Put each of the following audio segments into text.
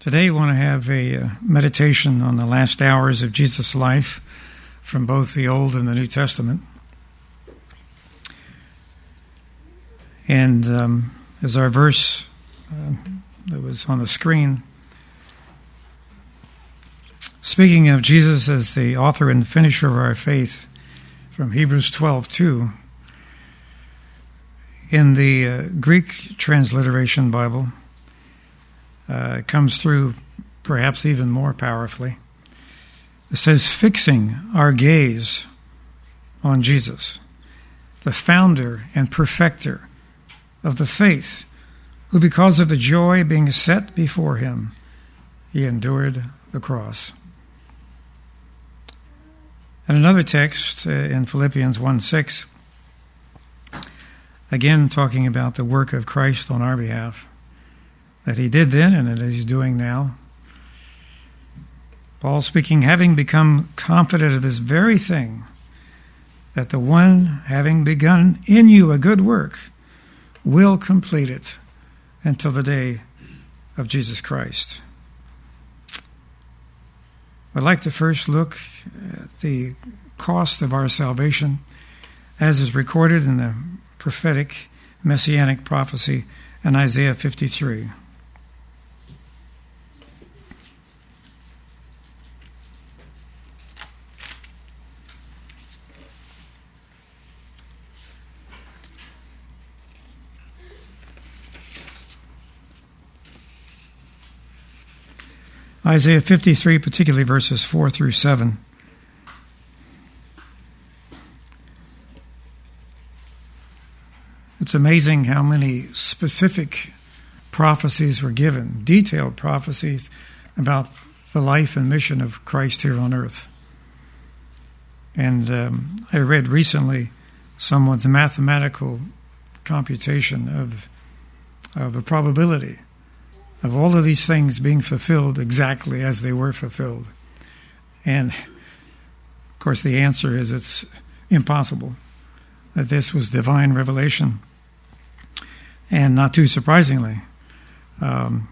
Today, we want to have a uh, meditation on the last hours of Jesus' life from both the Old and the New Testament. And um, as our verse uh, that was on the screen, speaking of Jesus as the author and finisher of our faith from Hebrews 12 2, in the uh, Greek transliteration Bible, uh, comes through perhaps even more powerfully. It says, fixing our gaze on Jesus, the founder and perfecter of the faith, who, because of the joy being set before him, he endured the cross. And another text uh, in Philippians 1 6, again talking about the work of Christ on our behalf that he did then and that he's doing now. Paul speaking, having become confident of this very thing, that the one having begun in you a good work will complete it until the day of Jesus Christ. I'd like to first look at the cost of our salvation as is recorded in the prophetic messianic prophecy in Isaiah 53. Isaiah 53, particularly verses 4 through 7. It's amazing how many specific prophecies were given, detailed prophecies about the life and mission of Christ here on earth. And um, I read recently someone's mathematical computation of, of the probability of all of these things being fulfilled exactly as they were fulfilled. And of course, the answer is it's impossible that this was divine revelation. And not too surprisingly, um,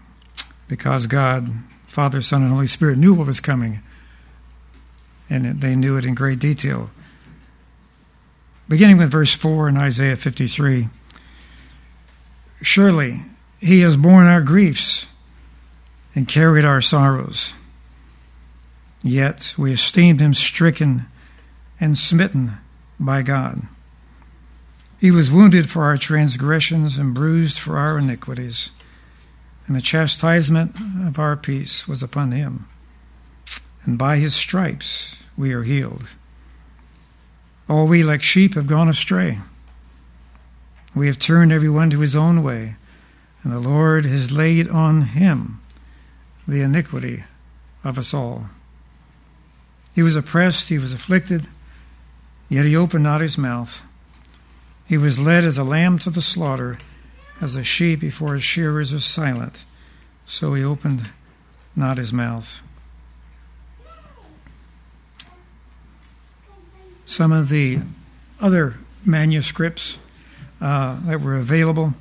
because God, Father, Son, and Holy Spirit knew what was coming, and they knew it in great detail. Beginning with verse 4 in Isaiah 53 Surely he has borne our griefs and carried our sorrows. Yet we esteemed him stricken and smitten by God. He was wounded for our transgressions and bruised for our iniquities, and the chastisement of our peace was upon him. And by his stripes we are healed. All we like sheep have gone astray. We have turned everyone to his own way and the Lord has laid on him the iniquity of us all. He was oppressed, he was afflicted, yet he opened not his mouth. He was led as a lamb to the slaughter, as a sheep before his shearers is silent, so he opened not his mouth. Some of the other manuscripts uh, that were available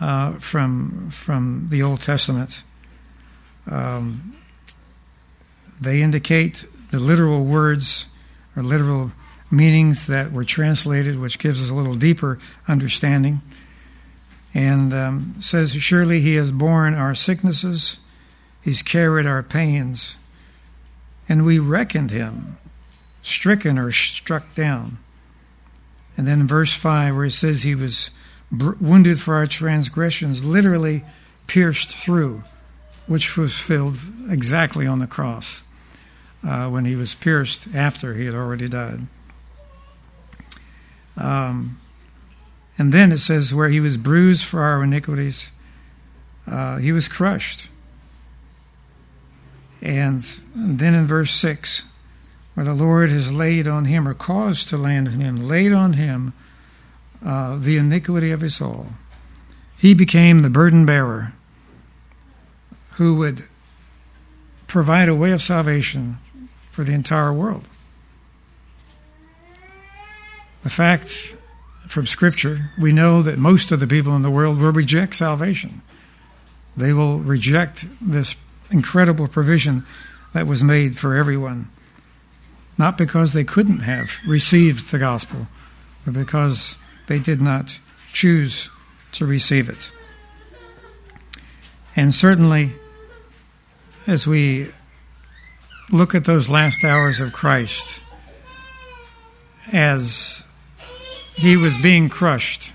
uh, from from the Old Testament. Um, they indicate the literal words or literal meanings that were translated, which gives us a little deeper understanding. And um, says, Surely he has borne our sicknesses, he's carried our pains, and we reckoned him stricken or struck down. And then in verse 5, where it says he was wounded for our transgressions, literally pierced through, which was filled exactly on the cross uh, when he was pierced after he had already died. Um, and then it says, where he was bruised for our iniquities, uh, he was crushed. And then in verse 6, where the Lord has laid on him, or caused to land on him, laid on him uh, the iniquity of his soul. He became the burden bearer who would provide a way of salvation for the entire world. The fact from Scripture, we know that most of the people in the world will reject salvation. They will reject this incredible provision that was made for everyone. Not because they couldn't have received the gospel, but because they did not choose to receive it. And certainly, as we look at those last hours of Christ, as he was being crushed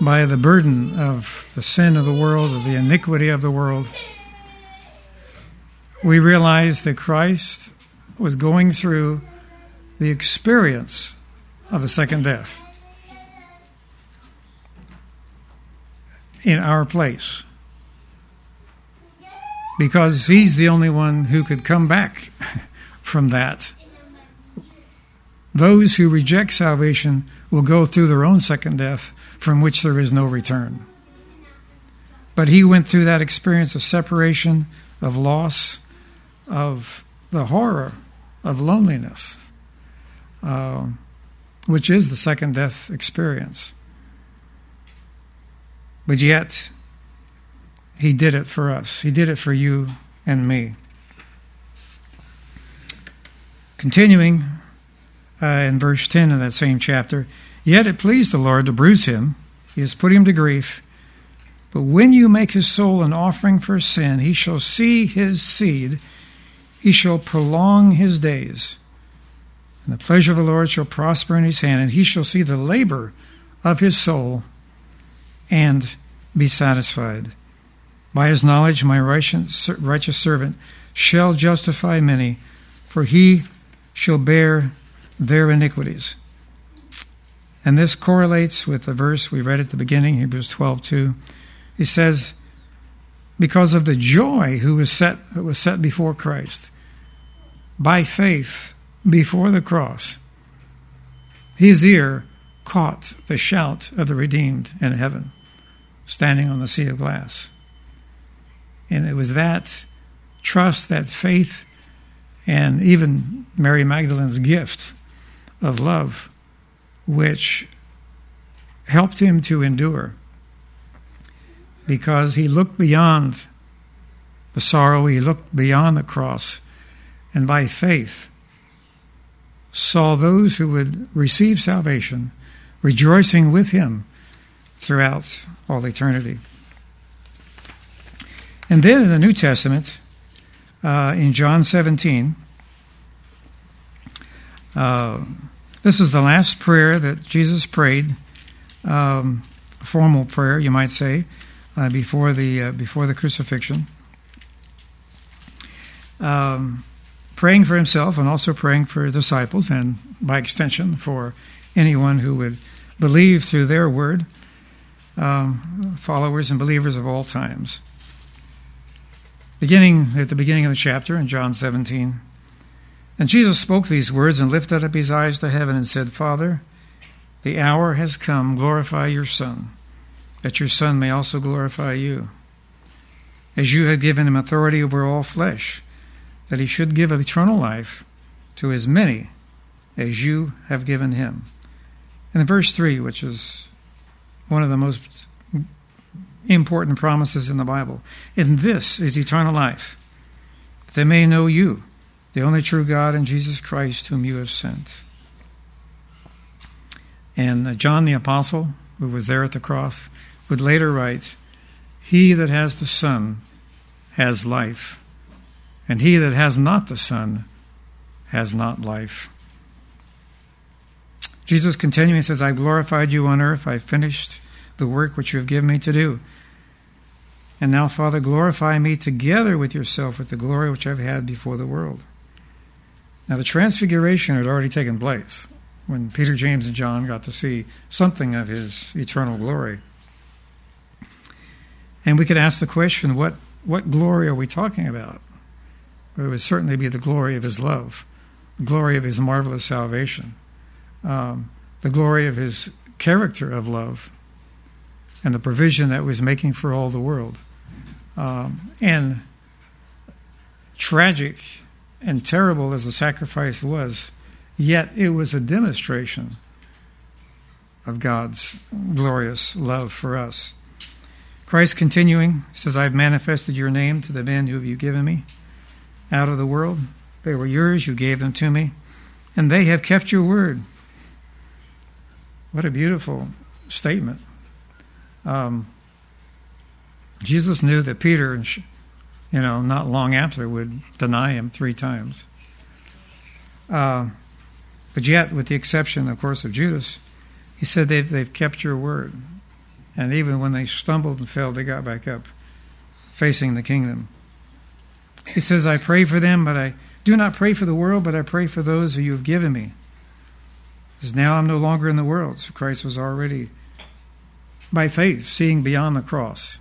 by the burden of the sin of the world, of the iniquity of the world, we realize that Christ was going through the experience of the second death in our place. Because he's the only one who could come back from that. Those who reject salvation will go through their own second death from which there is no return. But he went through that experience of separation, of loss, of the horror of loneliness, uh, which is the second death experience. But yet, he did it for us. He did it for you and me. Continuing uh, in verse 10 of that same chapter, yet it pleased the Lord to bruise him, he has put him to grief. But when you make his soul an offering for sin, he shall see his seed, he shall prolong his days. And the pleasure of the Lord shall prosper in his hand, and he shall see the labor of his soul and be satisfied. By his knowledge, my righteous, righteous servant shall justify many, for he shall bear their iniquities. And this correlates with the verse we read at the beginning, Hebrews 12 2. He says, Because of the joy who was set, who was set before Christ, by faith before the cross, his ear caught the shout of the redeemed in heaven standing on the sea of glass. And it was that trust, that faith, and even Mary Magdalene's gift of love which helped him to endure because he looked beyond the sorrow, he looked beyond the cross, and by faith saw those who would receive salvation rejoicing with him throughout all eternity. And then in the New Testament, uh, in John 17, uh, this is the last prayer that Jesus prayed, um, formal prayer, you might say, uh, before the uh, before the crucifixion. Um, praying for himself and also praying for disciples, and by extension for anyone who would believe through their word um, followers and believers of all times. Beginning at the beginning of the chapter in John 17. And Jesus spoke these words and lifted up his eyes to heaven and said, Father, the hour has come, glorify your Son, that your Son may also glorify you. As you have given him authority over all flesh, that he should give eternal life to as many as you have given him. And in verse 3, which is one of the most important promises in the Bible. And this is eternal life, they may know you, the only true God, and Jesus Christ, whom you have sent. And uh, John the Apostle, who was there at the cross, would later write, He that has the Son has life, and he that has not the Son has not life. Jesus continuing says, I glorified you on earth, I finished the work which you have given me to do. And now, Father, glorify me together with yourself with the glory which I've had before the world. Now, the transfiguration had already taken place when Peter, James, and John got to see something of his eternal glory. And we could ask the question what, what glory are we talking about? It would certainly be the glory of his love, the glory of his marvelous salvation, um, the glory of his character of love, and the provision that was making for all the world. Um, and tragic and terrible as the sacrifice was, yet it was a demonstration of God's glorious love for us. Christ continuing says, I've manifested your name to the men who have you given me out of the world. They were yours, you gave them to me, and they have kept your word. What a beautiful statement. Um, Jesus knew that Peter, you know, not long after would deny him three times. Uh, but yet, with the exception, of course, of Judas, he said they've, they've kept your word. And even when they stumbled and fell, they got back up, facing the kingdom. He says, I pray for them, but I do not pray for the world, but I pray for those who you have given me. Because now I'm no longer in the world. So Christ was already, by faith, seeing beyond the cross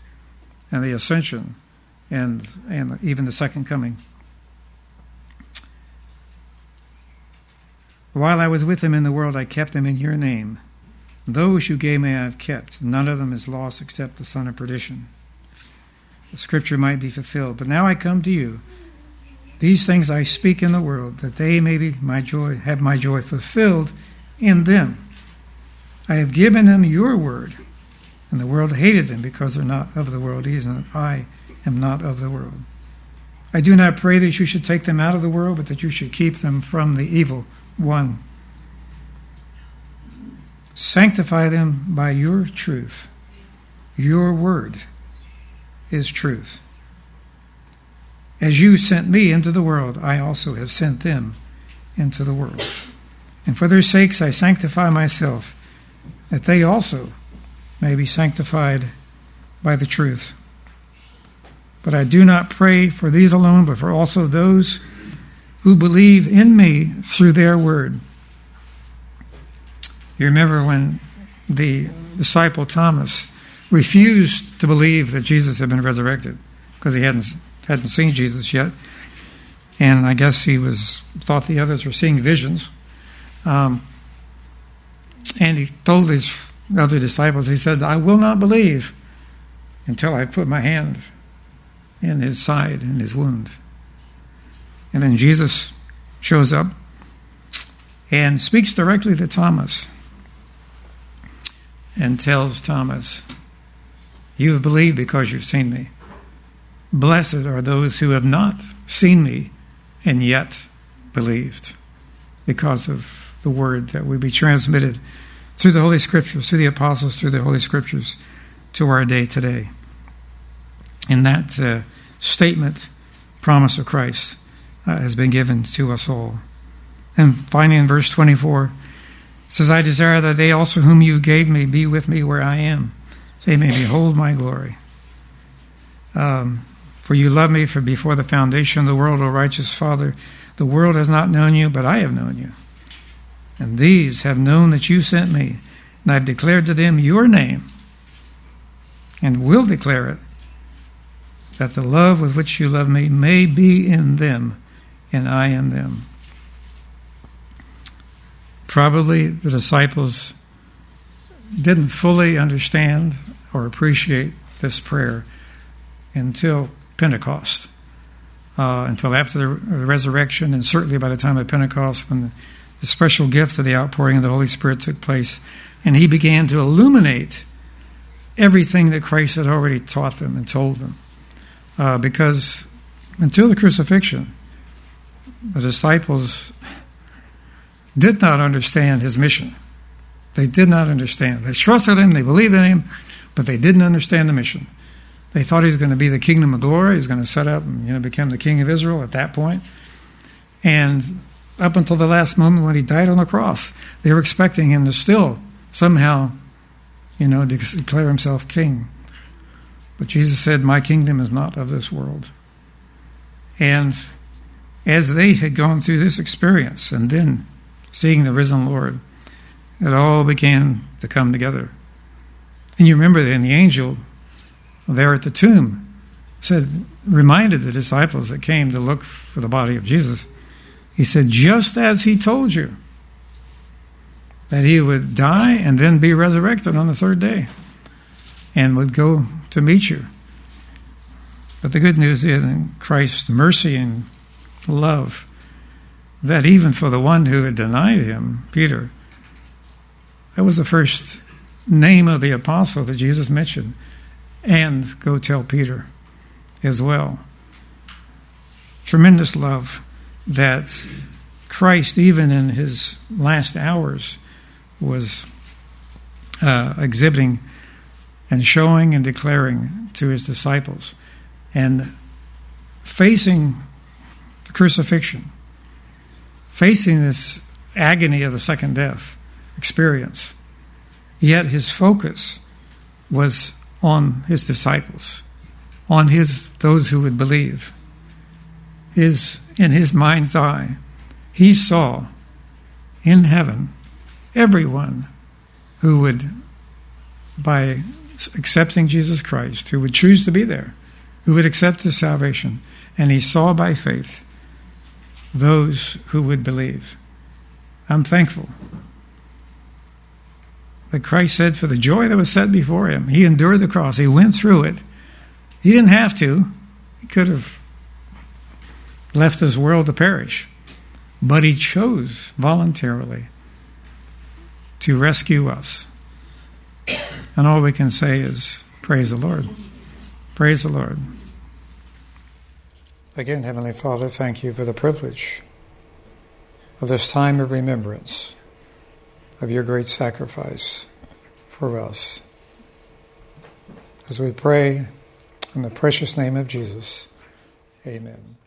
and the ascension and, and even the second coming. While I was with them in the world, I kept them in your name. Those you gave me I have kept. None of them is lost except the son of perdition. The scripture might be fulfilled. But now I come to you. These things I speak in the world, that they may be my joy, have my joy fulfilled in them. I have given them your word, and the world hated them because they're not of the world, even I am not of the world. I do not pray that you should take them out of the world, but that you should keep them from the evil one. Sanctify them by your truth. Your word is truth. As you sent me into the world, I also have sent them into the world. And for their sakes I sanctify myself, that they also may be sanctified by the truth. But I do not pray for these alone, but for also those who believe in me through their word. You remember when the disciple Thomas refused to believe that Jesus had been resurrected because he hadn't hadn't seen Jesus yet, and I guess he was thought the others were seeing visions. Um, and he told his other disciples, he said, "I will not believe until I put my hand in his side in his wound." And then Jesus shows up and speaks directly to Thomas and tells Thomas, You have believed because you've seen me. Blessed are those who have not seen me and yet believed because of the word that will be transmitted through the Holy Scriptures, through the apostles, through the Holy Scriptures to our day today. In that uh, statement, promise of Christ uh, has been given to us all. And finally, in verse 24, it says, I desire that they also whom you gave me be with me where I am, they may behold my glory. Um, for you love me for before the foundation of the world, O righteous Father. The world has not known you, but I have known you. And these have known that you sent me, and I have declared to them your name, and will declare it, that the love with which you love me may be in them, and I in them. Probably the disciples didn't fully understand or appreciate this prayer until Pentecost, uh, until after the resurrection, and certainly by the time of Pentecost, when the, the special gift of the outpouring of the Holy Spirit took place, and He began to illuminate everything that Christ had already taught them and told them. Uh, because until the crucifixion, the disciples did not understand his mission. They did not understand. They trusted him, they believed in him, but they didn't understand the mission. They thought he was going to be the kingdom of glory. He was going to set up and you know become the king of Israel at that point. And up until the last moment when he died on the cross, they were expecting him to still somehow, you know, declare himself king. But Jesus said, "My kingdom is not of this world." And as they had gone through this experience and then seeing the risen Lord, it all began to come together. And you remember then the angel there at the tomb said, reminded the disciples that came to look for the body of Jesus, he said, just as he told you that he would die and then be resurrected on the third day and would go to meet you. But the good news is in Christ's mercy and love that even for the one who had denied him, Peter, that was the first name of the apostle that Jesus mentioned. and go tell Peter as well. Tremendous love that Christ, even in his last hours, was uh, exhibiting and showing and declaring to his disciples and facing the crucifixion, facing this agony of the second death experience. Yet his focus was on his disciples, on his those who would believe. His in his mind's eye, he saw in heaven everyone who would by accepting Jesus Christ, who would choose to be there, who would accept his salvation, and he saw by faith those who would believe. I'm thankful that Christ said, for the joy that was set before him, he endured the cross. He went through it. He didn't have to, he could have left this world to perish. But he chose voluntarily to rescue us. And all we can say is, Praise the Lord. Praise the Lord. Again, Heavenly Father, thank you for the privilege of this time of remembrance of your great sacrifice for us. As we pray in the precious name of Jesus, amen.